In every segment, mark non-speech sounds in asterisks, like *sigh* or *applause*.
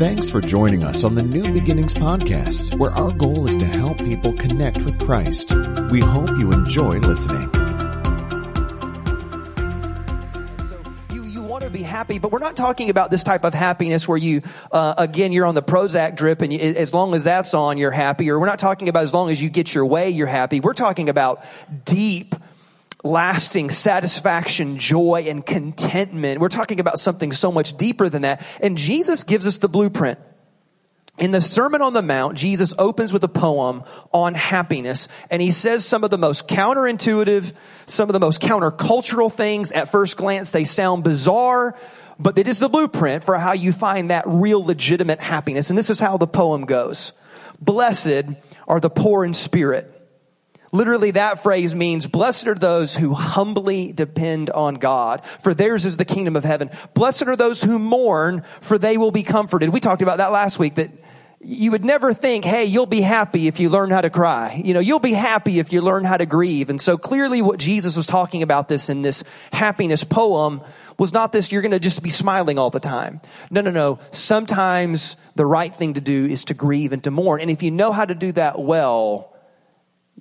Thanks for joining us on the New Beginnings podcast, where our goal is to help people connect with Christ. We hope you enjoy listening. you, you want to be happy, but we're not talking about this type of happiness where you, uh, again, you're on the Prozac drip and you, as long as that's on, you're happy. Or we're not talking about as long as you get your way, you're happy. We're talking about deep, lasting satisfaction, joy, and contentment. We're talking about something so much deeper than that. And Jesus gives us the blueprint. In the Sermon on the Mount, Jesus opens with a poem on happiness, and he says some of the most counterintuitive, some of the most countercultural things. At first glance, they sound bizarre, but it is the blueprint for how you find that real legitimate happiness. And this is how the poem goes. Blessed are the poor in spirit. Literally, that phrase means, blessed are those who humbly depend on God, for theirs is the kingdom of heaven. Blessed are those who mourn, for they will be comforted. We talked about that last week, that you would never think, hey, you'll be happy if you learn how to cry. You know, you'll be happy if you learn how to grieve. And so clearly what Jesus was talking about this in this happiness poem was not this, you're going to just be smiling all the time. No, no, no. Sometimes the right thing to do is to grieve and to mourn. And if you know how to do that well,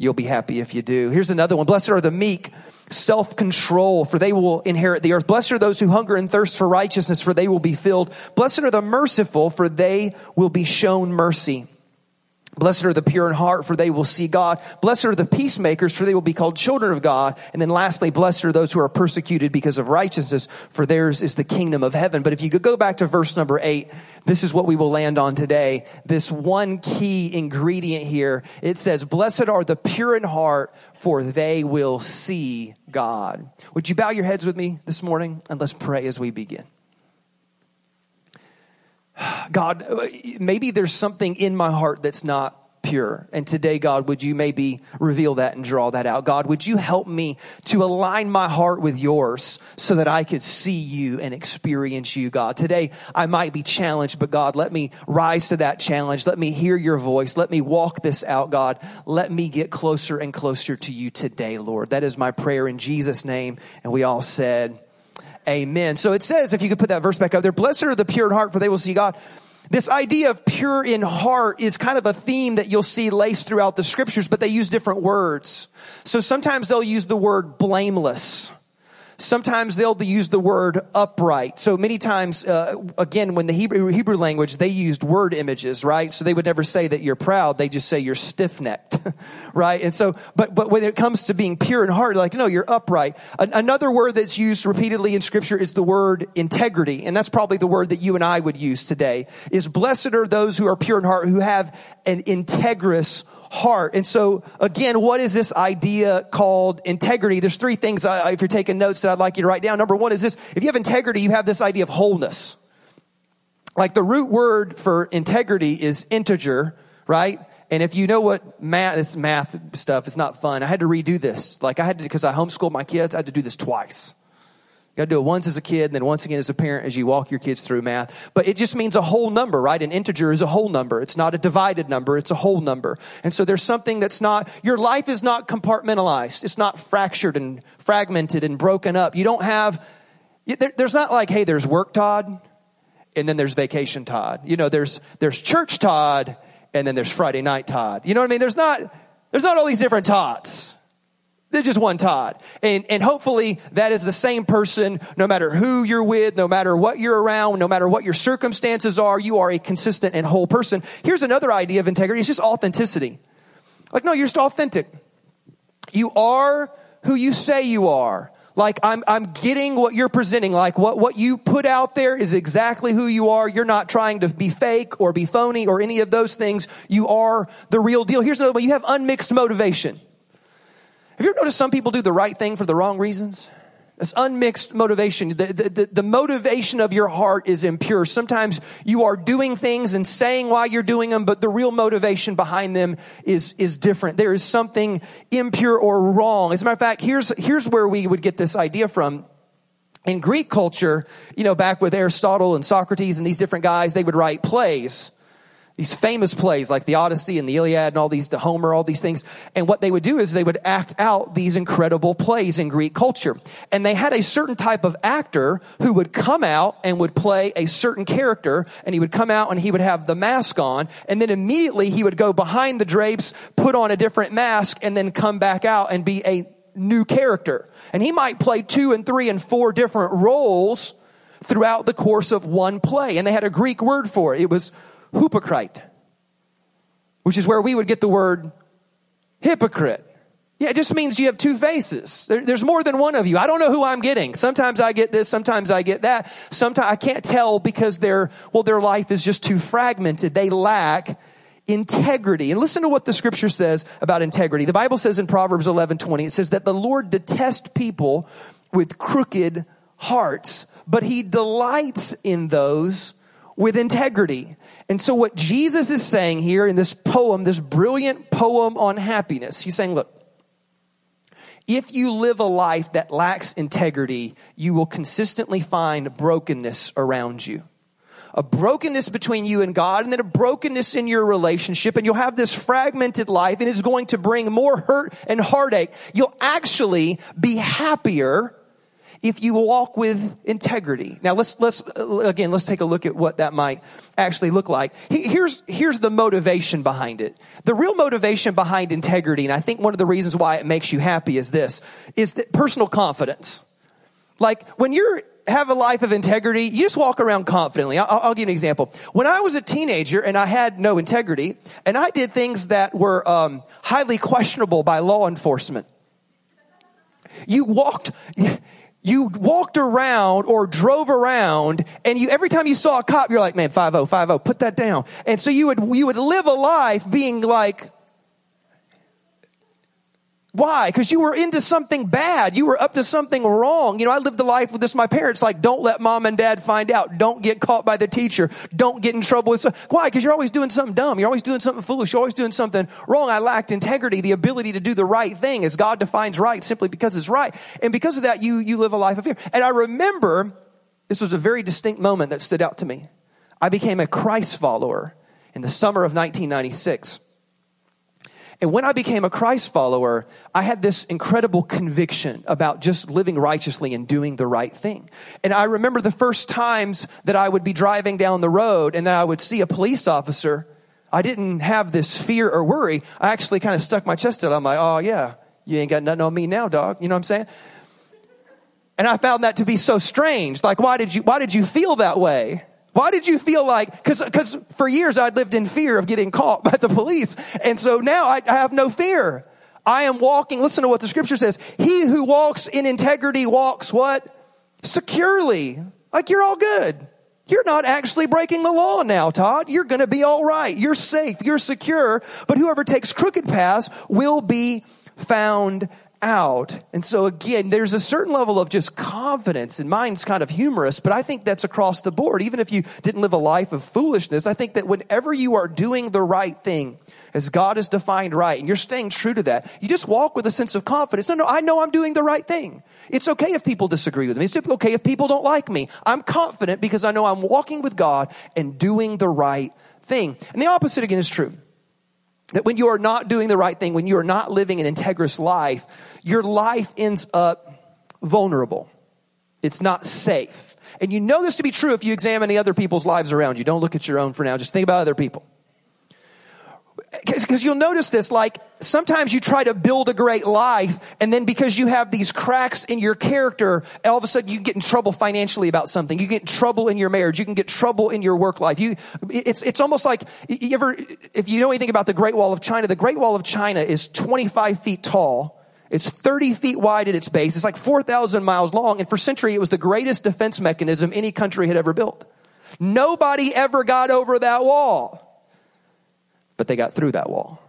You'll be happy if you do. Here's another one. Blessed are the meek, self-control, for they will inherit the earth. Blessed are those who hunger and thirst for righteousness, for they will be filled. Blessed are the merciful, for they will be shown mercy. Blessed are the pure in heart, for they will see God. Blessed are the peacemakers, for they will be called children of God. And then lastly, blessed are those who are persecuted because of righteousness, for theirs is the kingdom of heaven. But if you could go back to verse number eight, this is what we will land on today. This one key ingredient here. It says, blessed are the pure in heart, for they will see God. Would you bow your heads with me this morning? And let's pray as we begin. *sighs* God, maybe there's something in my heart that's not pure. And today, God, would you maybe reveal that and draw that out? God, would you help me to align my heart with yours so that I could see you and experience you, God? Today, I might be challenged, but God, let me rise to that challenge. Let me hear your voice. Let me walk this out, God. Let me get closer and closer to you today, Lord. That is my prayer in Jesus' name. And we all said, Amen. So it says, if you could put that verse back up there, blessed are the pure in heart, for they will see God. This idea of pure in heart is kind of a theme that you'll see laced throughout the scriptures, but they use different words. So sometimes they'll use the word blameless. Sometimes they'll use the word upright. So many times, uh, again, when the Hebrew, Hebrew language, they used word images, right? So they would never say that you're proud. They just say you're stiff-necked, *laughs* right? And so, but, but when it comes to being pure in heart, like, no, you're upright. An- another word that's used repeatedly in scripture is the word integrity. And that's probably the word that you and I would use today is blessed are those who are pure in heart, who have an integrous heart. And so again, what is this idea called integrity? There's three things, I, if you're taking notes that I'd like you to write down. Number one is this, if you have integrity, you have this idea of wholeness. Like the root word for integrity is integer, right? And if you know what math, this math stuff, it's not fun. I had to redo this. Like I had to, because I homeschooled my kids, I had to do this twice. You gotta do it once as a kid, and then once again as a parent as you walk your kids through math. But it just means a whole number, right? An integer is a whole number. It's not a divided number, it's a whole number. And so there's something that's not, your life is not compartmentalized. It's not fractured and fragmented and broken up. You don't have, there, there's not like, hey, there's work Todd, and then there's vacation Todd. You know, there's, there's church Todd, and then there's Friday night Todd. You know what I mean? There's not, there's not all these different Todds. There's just one Todd. And, and hopefully that is the same person no matter who you're with, no matter what you're around, no matter what your circumstances are, you are a consistent and whole person. Here's another idea of integrity. It's just authenticity. Like, no, you're just authentic. You are who you say you are. Like I'm, I'm getting what you're presenting. Like what, what you put out there is exactly who you are. You're not trying to be fake or be phony or any of those things. You are the real deal. Here's another one. You have unmixed motivation. Have you ever noticed some people do the right thing for the wrong reasons? It's unmixed motivation. The, the, the, motivation of your heart is impure. Sometimes you are doing things and saying why you're doing them, but the real motivation behind them is, is different. There is something impure or wrong. As a matter of fact, here's, here's where we would get this idea from. In Greek culture, you know, back with Aristotle and Socrates and these different guys, they would write plays. These famous plays like the Odyssey and the Iliad and all these, the Homer, all these things. And what they would do is they would act out these incredible plays in Greek culture. And they had a certain type of actor who would come out and would play a certain character and he would come out and he would have the mask on and then immediately he would go behind the drapes, put on a different mask and then come back out and be a new character. And he might play two and three and four different roles throughout the course of one play. And they had a Greek word for it. It was hypocrite, which is where we would get the word hypocrite. Yeah, it just means you have two faces. There, there's more than one of you. I don't know who I'm getting. Sometimes I get this, sometimes I get that. Sometimes I can't tell because their, well, their life is just too fragmented. They lack integrity. And listen to what the scripture says about integrity. The Bible says in Proverbs 11, 20, it says that the Lord detests people with crooked hearts, but he delights in those with integrity. And so what Jesus is saying here in this poem, this brilliant poem on happiness, he's saying, look, if you live a life that lacks integrity, you will consistently find brokenness around you. A brokenness between you and God and then a brokenness in your relationship and you'll have this fragmented life and it's going to bring more hurt and heartache. You'll actually be happier if you walk with integrity. Now let's, let's, again, let's take a look at what that might actually look like. Here's, here's the motivation behind it. The real motivation behind integrity, and I think one of the reasons why it makes you happy is this, is that personal confidence. Like when you're, have a life of integrity, you just walk around confidently. I'll, I'll, give an example. When I was a teenager and I had no integrity, and I did things that were um, highly questionable by law enforcement, you walked, you walked around or drove around and you, every time you saw a cop, you're like, man, 5-0, 5-0, put that down. And so you would, you would live a life being like, why? Because you were into something bad. You were up to something wrong. You know, I lived a life with this. My parents like, don't let mom and dad find out. Don't get caught by the teacher. Don't get in trouble with. Some, why? Because you're always doing something dumb. You're always doing something foolish. You're always doing something wrong. I lacked integrity, the ability to do the right thing as God defines right simply because it's right. And because of that, you, you live a life of fear. And I remember this was a very distinct moment that stood out to me. I became a Christ follower in the summer of 1996. And when I became a Christ follower, I had this incredible conviction about just living righteously and doing the right thing. And I remember the first times that I would be driving down the road and I would see a police officer. I didn't have this fear or worry. I actually kind of stuck my chest out. I'm like, oh yeah, you ain't got nothing on me now, dog. You know what I'm saying? And I found that to be so strange. Like, why did you, why did you feel that way? Why did you feel like, cause, cause for years I'd lived in fear of getting caught by the police. And so now I, I have no fear. I am walking, listen to what the scripture says. He who walks in integrity walks what? Securely. Like you're all good. You're not actually breaking the law now, Todd. You're gonna be alright. You're safe. You're secure. But whoever takes crooked paths will be found out. And so again, there's a certain level of just confidence and mine's kind of humorous, but I think that's across the board. Even if you didn't live a life of foolishness, I think that whenever you are doing the right thing, as God has defined right, and you're staying true to that, you just walk with a sense of confidence. No, no, I know I'm doing the right thing. It's okay if people disagree with me. It's okay if people don't like me. I'm confident because I know I'm walking with God and doing the right thing. And the opposite again is true. That when you are not doing the right thing, when you are not living an integrous life, your life ends up vulnerable. It's not safe. And you know this to be true if you examine the other people's lives around you. Don't look at your own for now. Just think about other people because you'll notice this, like sometimes you try to build a great life and then because you have these cracks in your character, all of a sudden you get in trouble financially about something. You get in trouble in your marriage. You can get trouble in your work life. You, it's, it's almost like you ever, if you know anything about the Great Wall of China, the Great Wall of China is 25 feet tall. It's 30 feet wide at its base. It's like 4,000 miles long. And for century, it was the greatest defense mechanism any country had ever built. Nobody ever got over that wall but they got through that wall.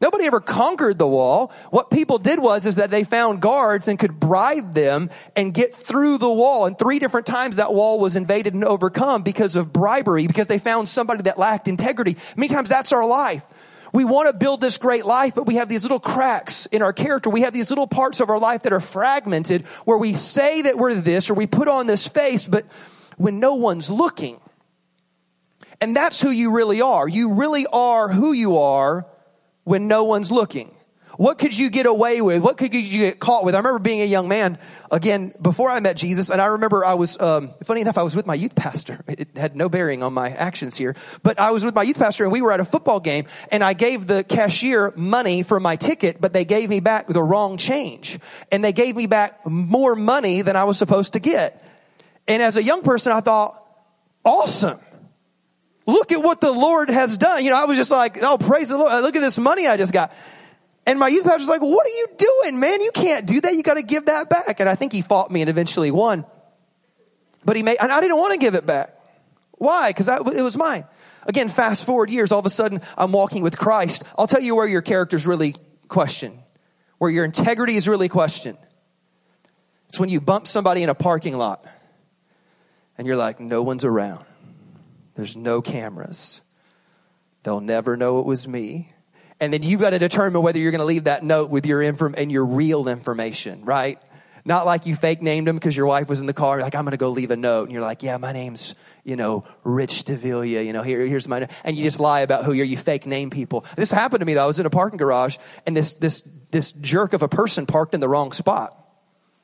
Nobody ever conquered the wall. What people did was is that they found guards and could bribe them and get through the wall. And three different times that wall was invaded and overcome because of bribery, because they found somebody that lacked integrity. Many times that's our life. We want to build this great life, but we have these little cracks in our character. We have these little parts of our life that are fragmented where we say that we're this or we put on this face, but when no one's looking, And that's who you really are. You really are who you are when no one's looking. What could you get away with? What could you get caught with? I remember being a young man, again, before I met Jesus, and I remember I was, um, funny enough, I was with my youth pastor. It had no bearing on my actions here, but I was with my youth pastor and we were at a football game and I gave the cashier money for my ticket, but they gave me back the wrong change. And they gave me back more money than I was supposed to get. And as a young person, I thought, awesome. Look at what the Lord has done. You know, I was just like, oh, praise the Lord. Look at this money I just got. And my youth pastor was like, what are you doing, man? You can't do that. You got to give that back. And I think he fought me and eventually won. But he made, and I didn't want to give it back. Why? Because it was mine. Again, fast forward years, all of a sudden I'm walking with Christ. I'll tell you where your character's really questioned, where your integrity is really questioned. It's when you bump somebody in a parking lot and you're like, no one's around. There's no cameras. They'll never know it was me and then you've got to determine whether you're going to leave that note with your inform and your real information, right? Not like you fake named him because your wife was in the car. Like, I'm going to go leave a note. And you're like, yeah, my name's, you know, Rich Davila. You know, here, here's my, and you just lie about who you're. You fake name people. This happened to me though. I was in a parking garage and this, this, this jerk of a person parked in the wrong spot.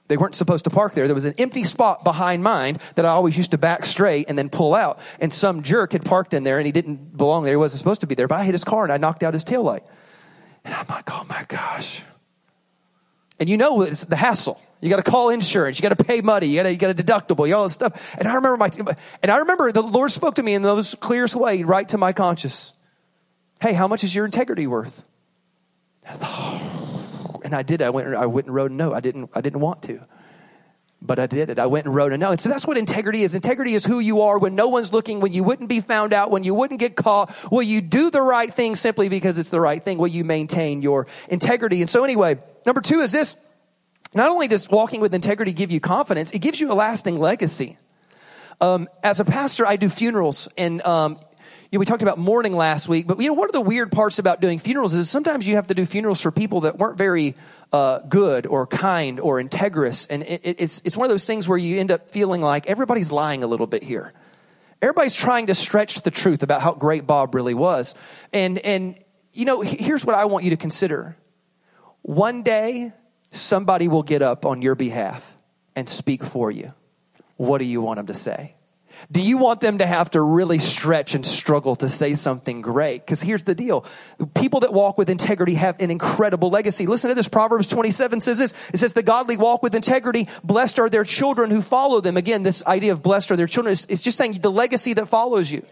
They weren't supposed to park there. There was an empty spot behind mine that I always used to back straight and then pull out. And some jerk had parked in there and he didn't belong there. He wasn't supposed to be there. But I hit his car and I knocked out his taillight. And I'm like, oh my gosh. And you know it's the hassle. You got to call insurance. You got to pay money. You got to you a deductible. You all this stuff. And I remember my and I remember the Lord spoke to me in the most clearest way, right to my conscience. Hey, how much is your integrity worth? Oh. And I did. I went. I went and wrote a note. I didn't. I didn't want to, but I did it. I went and wrote a note. And so that's what integrity is. Integrity is who you are when no one's looking, when you wouldn't be found out, when you wouldn't get caught. Will you do the right thing simply because it's the right thing? Will you maintain your integrity? And so anyway, number two is this. Not only does walking with integrity give you confidence, it gives you a lasting legacy. Um, as a pastor, I do funerals, and um, you know, we talked about mourning last week, but you know, one of the weird parts about doing funerals is sometimes you have to do funerals for people that weren't very uh, good or kind or integrous, and it, it's it's one of those things where you end up feeling like everybody's lying a little bit here. Everybody's trying to stretch the truth about how great Bob really was, and and you know, here's what I want you to consider: one day, somebody will get up on your behalf and speak for you. What do you want them to say? Do you want them to have to really stretch and struggle to say something great? Because here's the deal. People that walk with integrity have an incredible legacy. Listen to this. Proverbs 27 says this. It says, the godly walk with integrity. Blessed are their children who follow them. Again, this idea of blessed are their children is, it's just saying the legacy that follows you.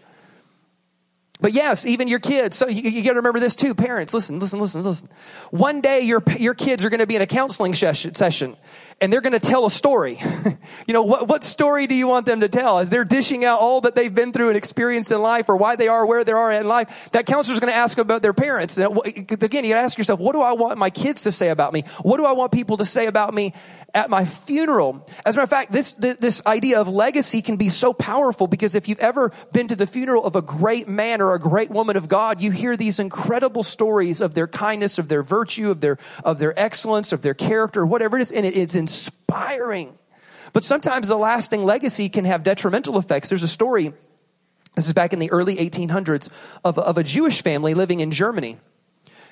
But yes, even your kids. So you, you got to remember this too. Parents, listen, listen, listen, listen. One day your, your kids are going to be in a counseling session and they're going to tell a story. *laughs* you know, what, what story do you want them to tell? As they're dishing out all that they've been through and experienced in life or why they are where they are in life, that counselor's going to ask about their parents. And again, you ask yourself, what do I want my kids to say about me? What do I want people to say about me at my funeral. As a matter of fact, this, this idea of legacy can be so powerful because if you've ever been to the funeral of a great man or a great woman of God, you hear these incredible stories of their kindness, of their virtue, of their, of their excellence, of their character, whatever it is, and it is inspiring. But sometimes the lasting legacy can have detrimental effects. There's a story, this is back in the early 1800s, of, of a Jewish family living in Germany.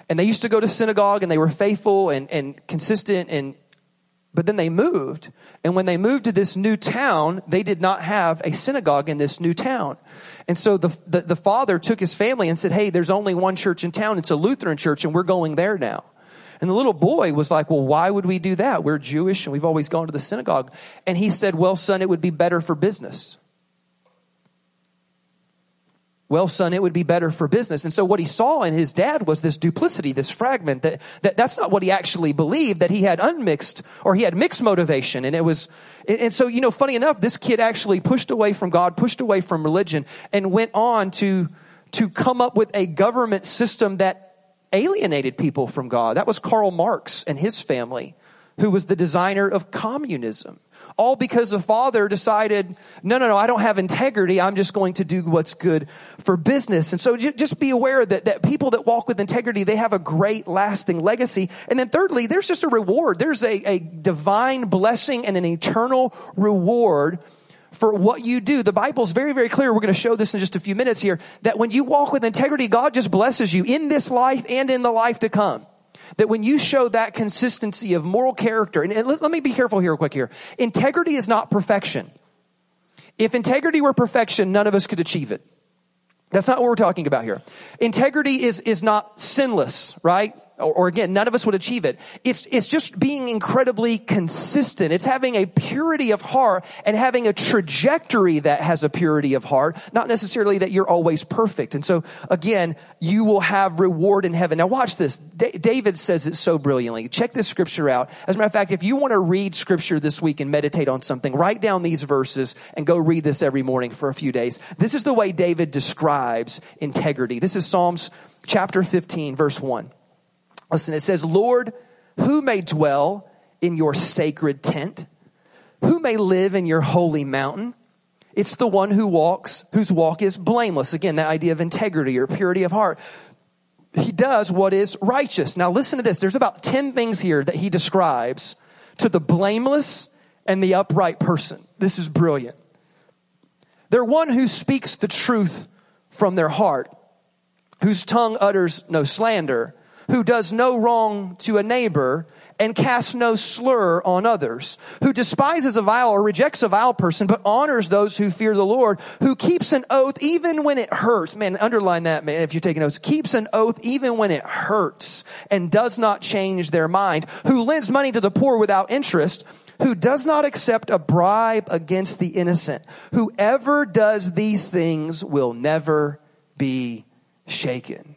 And they used to go to synagogue and they were faithful and, and consistent and, but then they moved. And when they moved to this new town, they did not have a synagogue in this new town. And so the, the, the, father took his family and said, Hey, there's only one church in town. It's a Lutheran church and we're going there now. And the little boy was like, well, why would we do that? We're Jewish and we've always gone to the synagogue. And he said, well, son, it would be better for business well, son, it would be better for business. And so what he saw in his dad was this duplicity, this fragment that, that that's not what he actually believed, that he had unmixed or he had mixed motivation. And it was, and so, you know, funny enough, this kid actually pushed away from God, pushed away from religion and went on to, to come up with a government system that alienated people from God. That was Karl Marx and his family, who was the designer of communism all because the father decided, no, no, no, I don't have integrity. I'm just going to do what's good for business. And so just be aware that, that people that walk with integrity, they have a great lasting legacy. And then thirdly, there's just a reward. There's a, a divine blessing and an eternal reward for what you do. The Bible's very, very clear. We're going to show this in just a few minutes here that when you walk with integrity, God just blesses you in this life and in the life to come. That when you show that consistency of moral character, and, and let, let me be careful here, real quick here. Integrity is not perfection. If integrity were perfection, none of us could achieve it. That's not what we're talking about here. Integrity is, is not sinless, right? Or, or, again, none of us would achieve it. It's, it's just being incredibly consistent. It's having a purity of heart and having a trajectory that has a purity of heart, not necessarily that you're always perfect. And so again, you will have reward in heaven. Now watch this. D- David says it so brilliantly. Check this scripture out. As a matter of fact, if you want to read scripture this week and meditate on something, write down these verses and go read this every morning for a few days. This is the way David describes integrity. This is Psalms chapter 15 verse 1. Listen, it says, Lord, who may dwell in your sacred tent? Who may live in your holy mountain? It's the one who walks, whose walk is blameless. Again, that idea of integrity or purity of heart. He does what is righteous. Now listen to this. There's about 10 things here that he describes to the blameless and the upright person. This is brilliant. They're one who speaks the truth from their heart, whose tongue utters no slander, who does no wrong to a neighbor and casts no slur on others, who despises a vile or rejects a vile person, but honors those who fear the Lord, who keeps an oath even when it hurts. Man, underline that, man, if you're taking notes. Keeps an oath even when it hurts and does not change their mind, who lends money to the poor without interest, who does not accept a bribe against the innocent. Whoever does these things will never be shaken.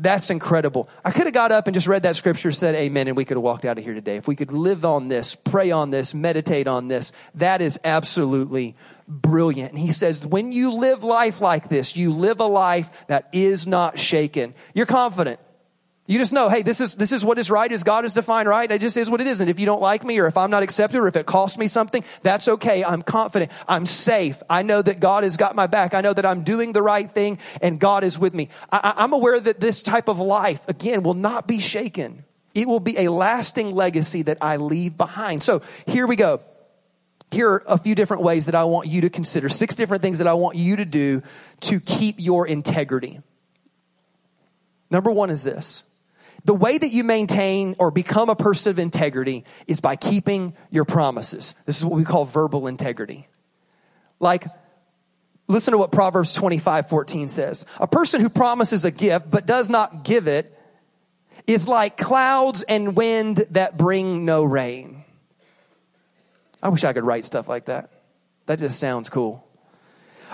That's incredible. I could have got up and just read that scripture, said amen, and we could have walked out of here today. If we could live on this, pray on this, meditate on this, that is absolutely brilliant. And he says, when you live life like this, you live a life that is not shaken. You're confident. You just know, hey, this is, this is what is right as God has defined right. It just is what it is. And if you don't like me or if I'm not accepted or if it costs me something, that's okay. I'm confident. I'm safe. I know that God has got my back. I know that I'm doing the right thing and God is with me. I, I'm aware that this type of life, again, will not be shaken. It will be a lasting legacy that I leave behind. So here we go. Here are a few different ways that I want you to consider. Six different things that I want you to do to keep your integrity. Number one is this the way that you maintain or become a person of integrity is by keeping your promises. This is what we call verbal integrity. Like, listen to what Proverbs 25, 14 says. A person who promises a gift but does not give it is like clouds and wind that bring no rain. I wish I could write stuff like that. That just sounds cool.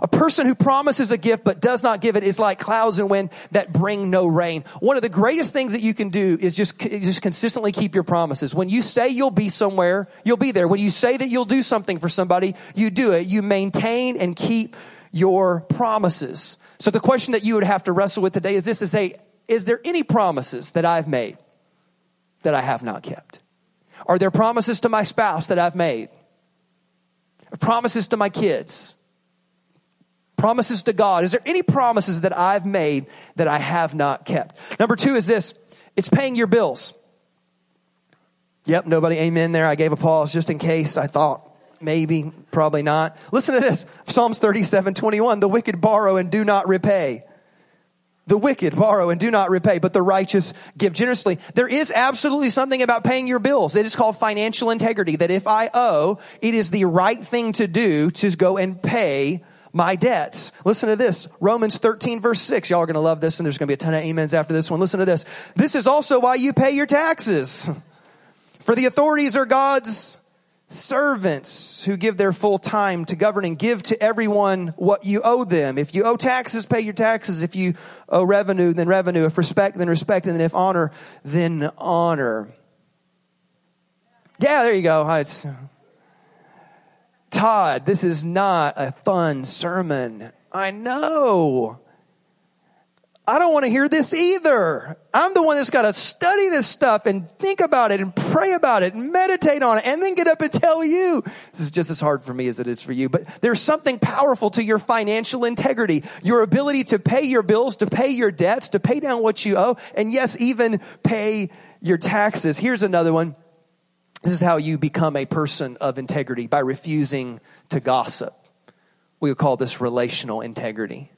A person who promises a gift but does not give it is like clouds and wind that bring no rain. One of the greatest things that you can do is just, just consistently keep your promises. When you say you'll be somewhere, you'll be there. When you say that you'll do something for somebody, you do it. You maintain and keep your promises. So the question that you would have to wrestle with today is this to say, is there any promises that I've made that I have not kept? Are there promises to my spouse that I've made? Promises to my kids? Promises to God. Is there any promises that I've made that I have not kept? Number two is this. It's paying your bills. Yep, nobody amen there. I gave a pause just in case I thought maybe, probably not. Listen to this. Psalms 37, 21. The wicked borrow and do not repay. The wicked borrow and do not repay, but the righteous give generously. There is absolutely something about paying your bills. It is called financial integrity, that if I owe, it is the right thing to do to go and pay my debts. Listen to this. Romans 13 verse 6. Y'all are going to love this and there's going to be a ton of amens after this one. Listen to this. This is also why you pay your taxes. For the authorities are God's servants who give their full time to governing. Give to everyone what you owe them. If you owe taxes, pay your taxes. If you owe revenue, then revenue. If respect, then respect. And if honor, then honor. Yeah, there you go. Todd, this is not a fun sermon. I know. I don't want to hear this either. I'm the one that's got to study this stuff and think about it and pray about it and meditate on it and then get up and tell you. This is just as hard for me as it is for you, but there's something powerful to your financial integrity, your ability to pay your bills, to pay your debts, to pay down what you owe, and yes, even pay your taxes. Here's another one. This is how you become a person of integrity by refusing to gossip. We would call this relational integrity.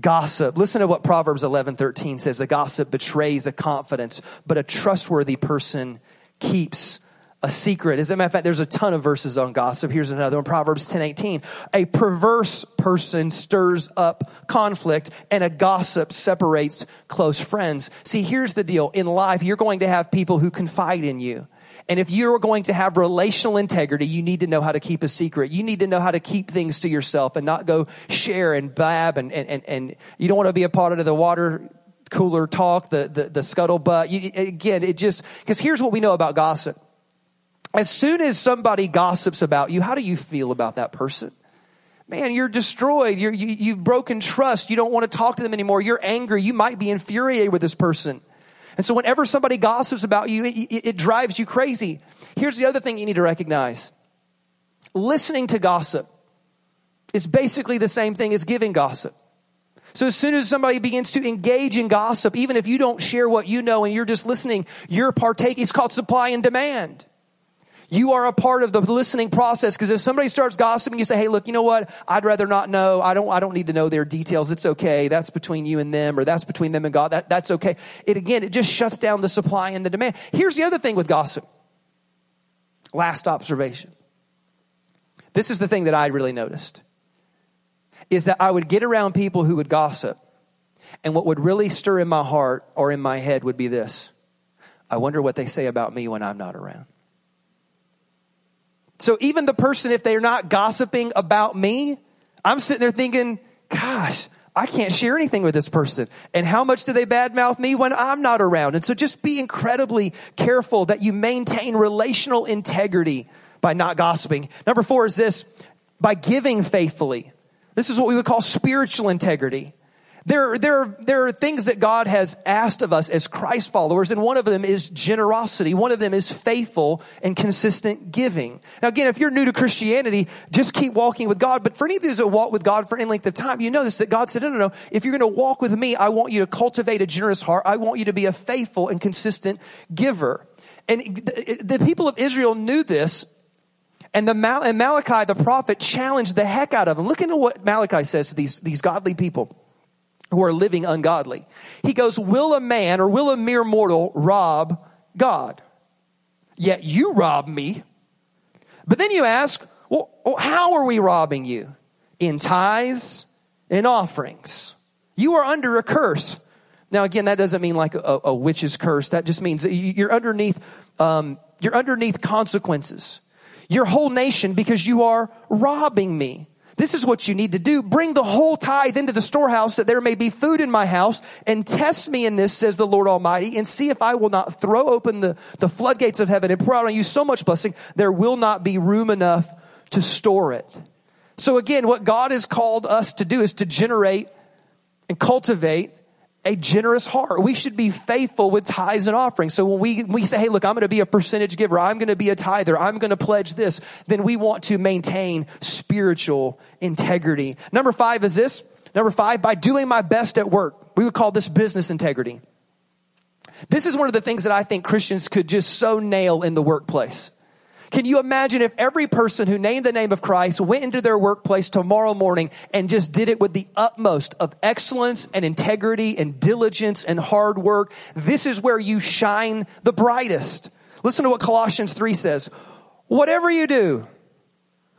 Gossip. Listen to what Proverbs 11:13 says. A gossip betrays a confidence, but a trustworthy person keeps a secret. As a matter of fact, there's a ton of verses on gossip. Here's another one. Proverbs 10:18. A perverse person stirs up conflict and a gossip separates close friends. See, here's the deal. In life, you're going to have people who confide in you. And if you're going to have relational integrity, you need to know how to keep a secret. You need to know how to keep things to yourself and not go share and blab and, and, and, and you don't want to be a part of the water cooler talk, the, the, the scuttlebutt. You, again, it just, because here's what we know about gossip. As soon as somebody gossips about you, how do you feel about that person? Man, you're destroyed. You're, you, you've broken trust. You don't want to talk to them anymore. You're angry. You might be infuriated with this person. And so whenever somebody gossips about you, it, it, it drives you crazy. Here's the other thing you need to recognize. Listening to gossip is basically the same thing as giving gossip. So as soon as somebody begins to engage in gossip, even if you don't share what you know and you're just listening, you're partaking. It's called supply and demand. You are a part of the listening process because if somebody starts gossiping, you say, "Hey, look, you know what? I'd rather not know. I don't. I don't need to know their details. It's okay. That's between you and them, or that's between them and God. That that's okay." It again, it just shuts down the supply and the demand. Here's the other thing with gossip. Last observation. This is the thing that I really noticed is that I would get around people who would gossip, and what would really stir in my heart or in my head would be this: I wonder what they say about me when I'm not around. So even the person, if they're not gossiping about me, I'm sitting there thinking, gosh, I can't share anything with this person. And how much do they badmouth me when I'm not around? And so just be incredibly careful that you maintain relational integrity by not gossiping. Number four is this, by giving faithfully. This is what we would call spiritual integrity. There, there, there are things that God has asked of us as Christ followers, and one of them is generosity. One of them is faithful and consistent giving. Now again, if you're new to Christianity, just keep walking with God. But for any of those that walk with God for any length of time, you notice that God said, no, no, no. If you're going to walk with me, I want you to cultivate a generous heart. I want you to be a faithful and consistent giver. And the people of Israel knew this and the Mal- and Malachi, the prophet, challenged the heck out of them. Look into what Malachi says to these, these godly people who are living ungodly. He goes, will a man or will a mere mortal rob God? Yet you rob me. But then you ask, well, how are we robbing you? In tithes and offerings. You are under a curse. Now again, that doesn't mean like a, a witch's curse. That just means you're underneath, um, you're underneath consequences. Your whole nation because you are robbing me. This is what you need to do. Bring the whole tithe into the storehouse that there may be food in my house and test me in this, says the Lord Almighty, and see if I will not throw open the, the floodgates of heaven and pour out on you so much blessing, there will not be room enough to store it. So again, what God has called us to do is to generate and cultivate a generous heart. We should be faithful with tithes and offerings. So when we, we say, hey, look, I'm going to be a percentage giver. I'm going to be a tither. I'm going to pledge this. Then we want to maintain spiritual integrity. Number five is this. Number five, by doing my best at work. We would call this business integrity. This is one of the things that I think Christians could just so nail in the workplace. Can you imagine if every person who named the name of Christ went into their workplace tomorrow morning and just did it with the utmost of excellence and integrity and diligence and hard work? This is where you shine the brightest. Listen to what Colossians 3 says. Whatever you do,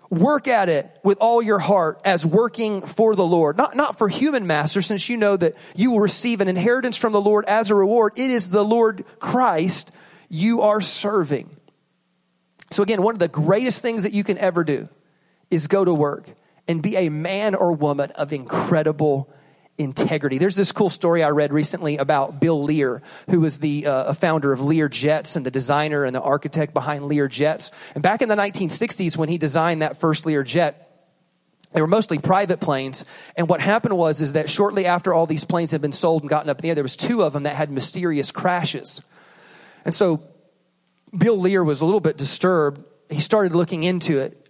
work at it with all your heart as working for the Lord. Not, not for human masters, since you know that you will receive an inheritance from the Lord as a reward. It is the Lord Christ you are serving. So again, one of the greatest things that you can ever do is go to work and be a man or woman of incredible integrity. There's this cool story I read recently about Bill Lear, who was the uh, founder of Lear Jets and the designer and the architect behind Lear Jets. And back in the 1960s, when he designed that first Lear jet, they were mostly private planes. And what happened was, is that shortly after all these planes had been sold and gotten up in the air, there was two of them that had mysterious crashes. And so Bill Lear was a little bit disturbed. He started looking into it.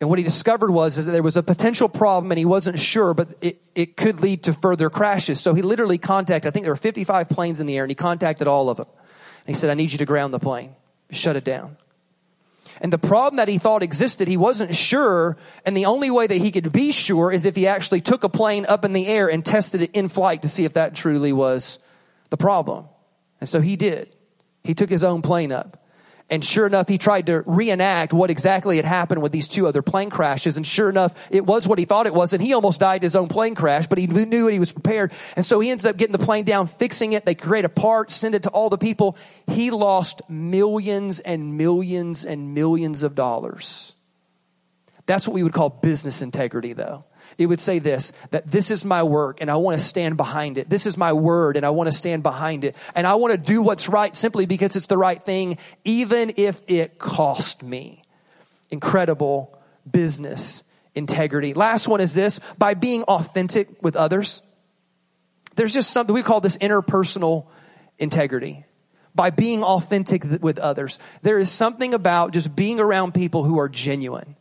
And what he discovered was is that there was a potential problem and he wasn't sure, but it, it could lead to further crashes. So he literally contacted, I think there were 55 planes in the air and he contacted all of them. And he said, I need you to ground the plane. shut it down. And the problem that he thought existed, he wasn't sure. And the only way that he could be sure is if he actually took a plane up in the air and tested it in flight to see if that truly was the problem. And so he did. He took his own plane up. And sure enough, he tried to reenact what exactly had happened with these two other plane crashes. And sure enough, it was what he thought it was. And he almost died his own plane crash, but he knew it. He was prepared. And so he ends up getting the plane down, fixing it. They create a part, send it to all the people. He lost millions and millions and millions of dollars. That's what we would call business integrity though it would say this, that this is my work and I want to stand behind it. This is my word and I want to stand behind it. And I want to do what's right simply because it's the right thing, even if it cost me. Incredible business integrity. Last one is this, by being authentic with others. There's just something, we call this interpersonal integrity by being authentic with others. There is something about just being around people who are genuine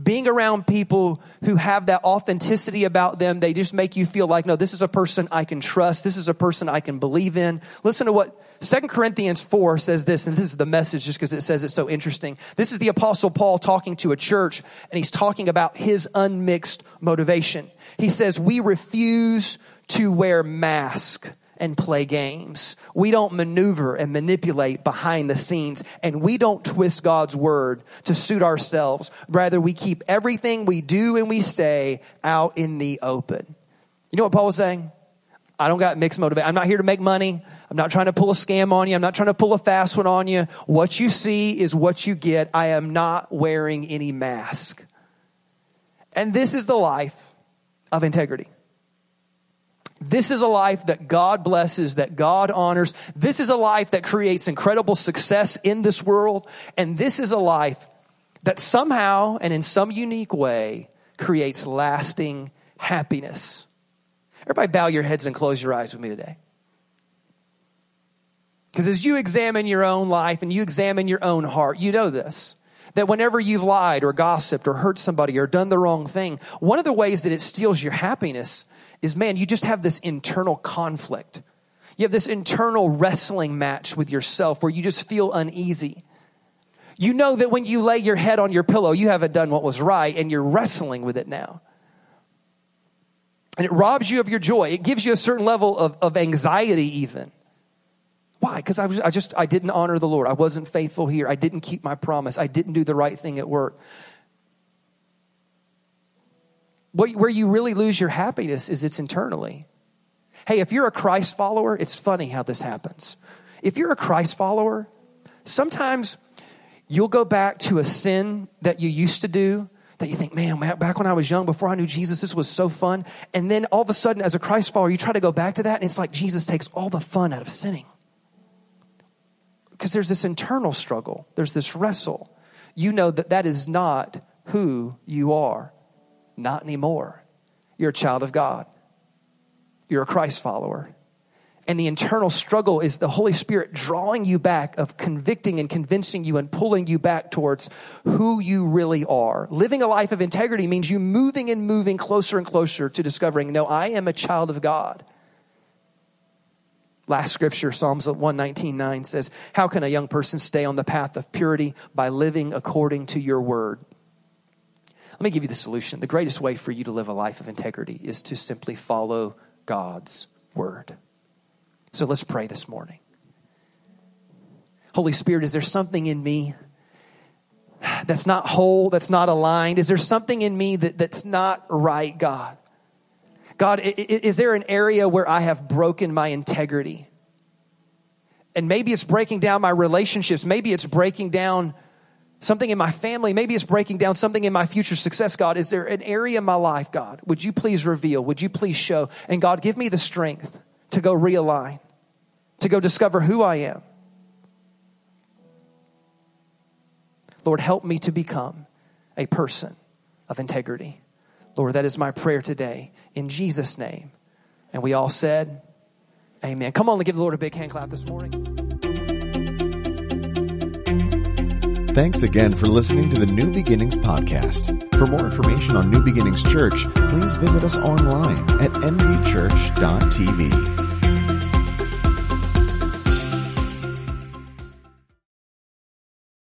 being around people who have that authenticity about them, they just make you feel like, no, this is a person I can trust. This is a person I can believe in. Listen to what Second Corinthians 4 says this, and this is the message just because it says it's so interesting. This is the apostle Paul talking to a church, and he's talking about his unmixed motivation. He says, we refuse to wear masks and play games. We don't maneuver and manipulate behind the scenes and we don't twist God's word to suit ourselves. Rather, we keep everything we do and we say out in the open. You know what Paul was saying? I don't got mixed motivation. I'm not here to make money. I'm not trying to pull a scam on you. I'm not trying to pull a fast one on you. What you see is what you get. I am not wearing any mask. And this is the life of integrity. This is a life that God blesses, that God honors. This is a life that creates incredible success in this world. And this is a life that somehow and in some unique way creates lasting happiness. Everybody bow your heads and close your eyes with me today. Because as you examine your own life and you examine your own heart, you know this. That whenever you've lied or gossiped or hurt somebody or done the wrong thing, one of the ways that it steals your happiness is man, you just have this internal conflict. You have this internal wrestling match with yourself where you just feel uneasy. You know that when you lay your head on your pillow, you haven't done what was right and you're wrestling with it now. And it robs you of your joy. It gives you a certain level of, of anxiety even. Why? Because I was, I just, I didn't honor the Lord. I wasn't faithful here. I didn't keep my promise. I didn't do the right thing at work where you really lose your happiness is it's internally. Hey, if you're a Christ follower, it's funny how this happens. If you're a Christ follower, sometimes you'll go back to a sin that you used to do that you think, man, back when I was young, before I knew Jesus, this was so fun. And then all of a sudden, as a Christ follower, you try to go back to that, and it's like Jesus takes all the fun out of sinning. Because there's this internal struggle, there's this wrestle. You know that that is not who you are. Not anymore. You're a child of God. You're a Christ follower. And the internal struggle is the Holy Spirit drawing you back, of convicting and convincing you and pulling you back towards who you really are. Living a life of integrity means you moving and moving closer and closer to discovering, no, I am a child of God. Last scripture, Psalms 119.9 says, How can a young person stay on the path of purity? By living according to your word. Let me give you the solution. The greatest way for you to live a life of integrity is to simply follow God's word. So let's pray this morning. Holy Spirit, is there something in me that's not whole, that's not aligned? Is there something in me that, that's not right, God? God, is there an area where I have broken my integrity? And maybe it's breaking down my relationships. Maybe it's breaking down something in my family. Maybe it's breaking down something in my future success. God, is there an area in my life, God? Would you please reveal? Would you please show? And God, give me the strength to go realign, to go discover who I am. Lord, help me to become a person of integrity. Lord, that is my prayer today in Jesus' name. And we all said, Amen. Come on and give the Lord a big hand clap this morning. Thanks again for listening to the New Beginnings podcast. For more information on New Beginnings Church, please visit us online at nbchurch.tv.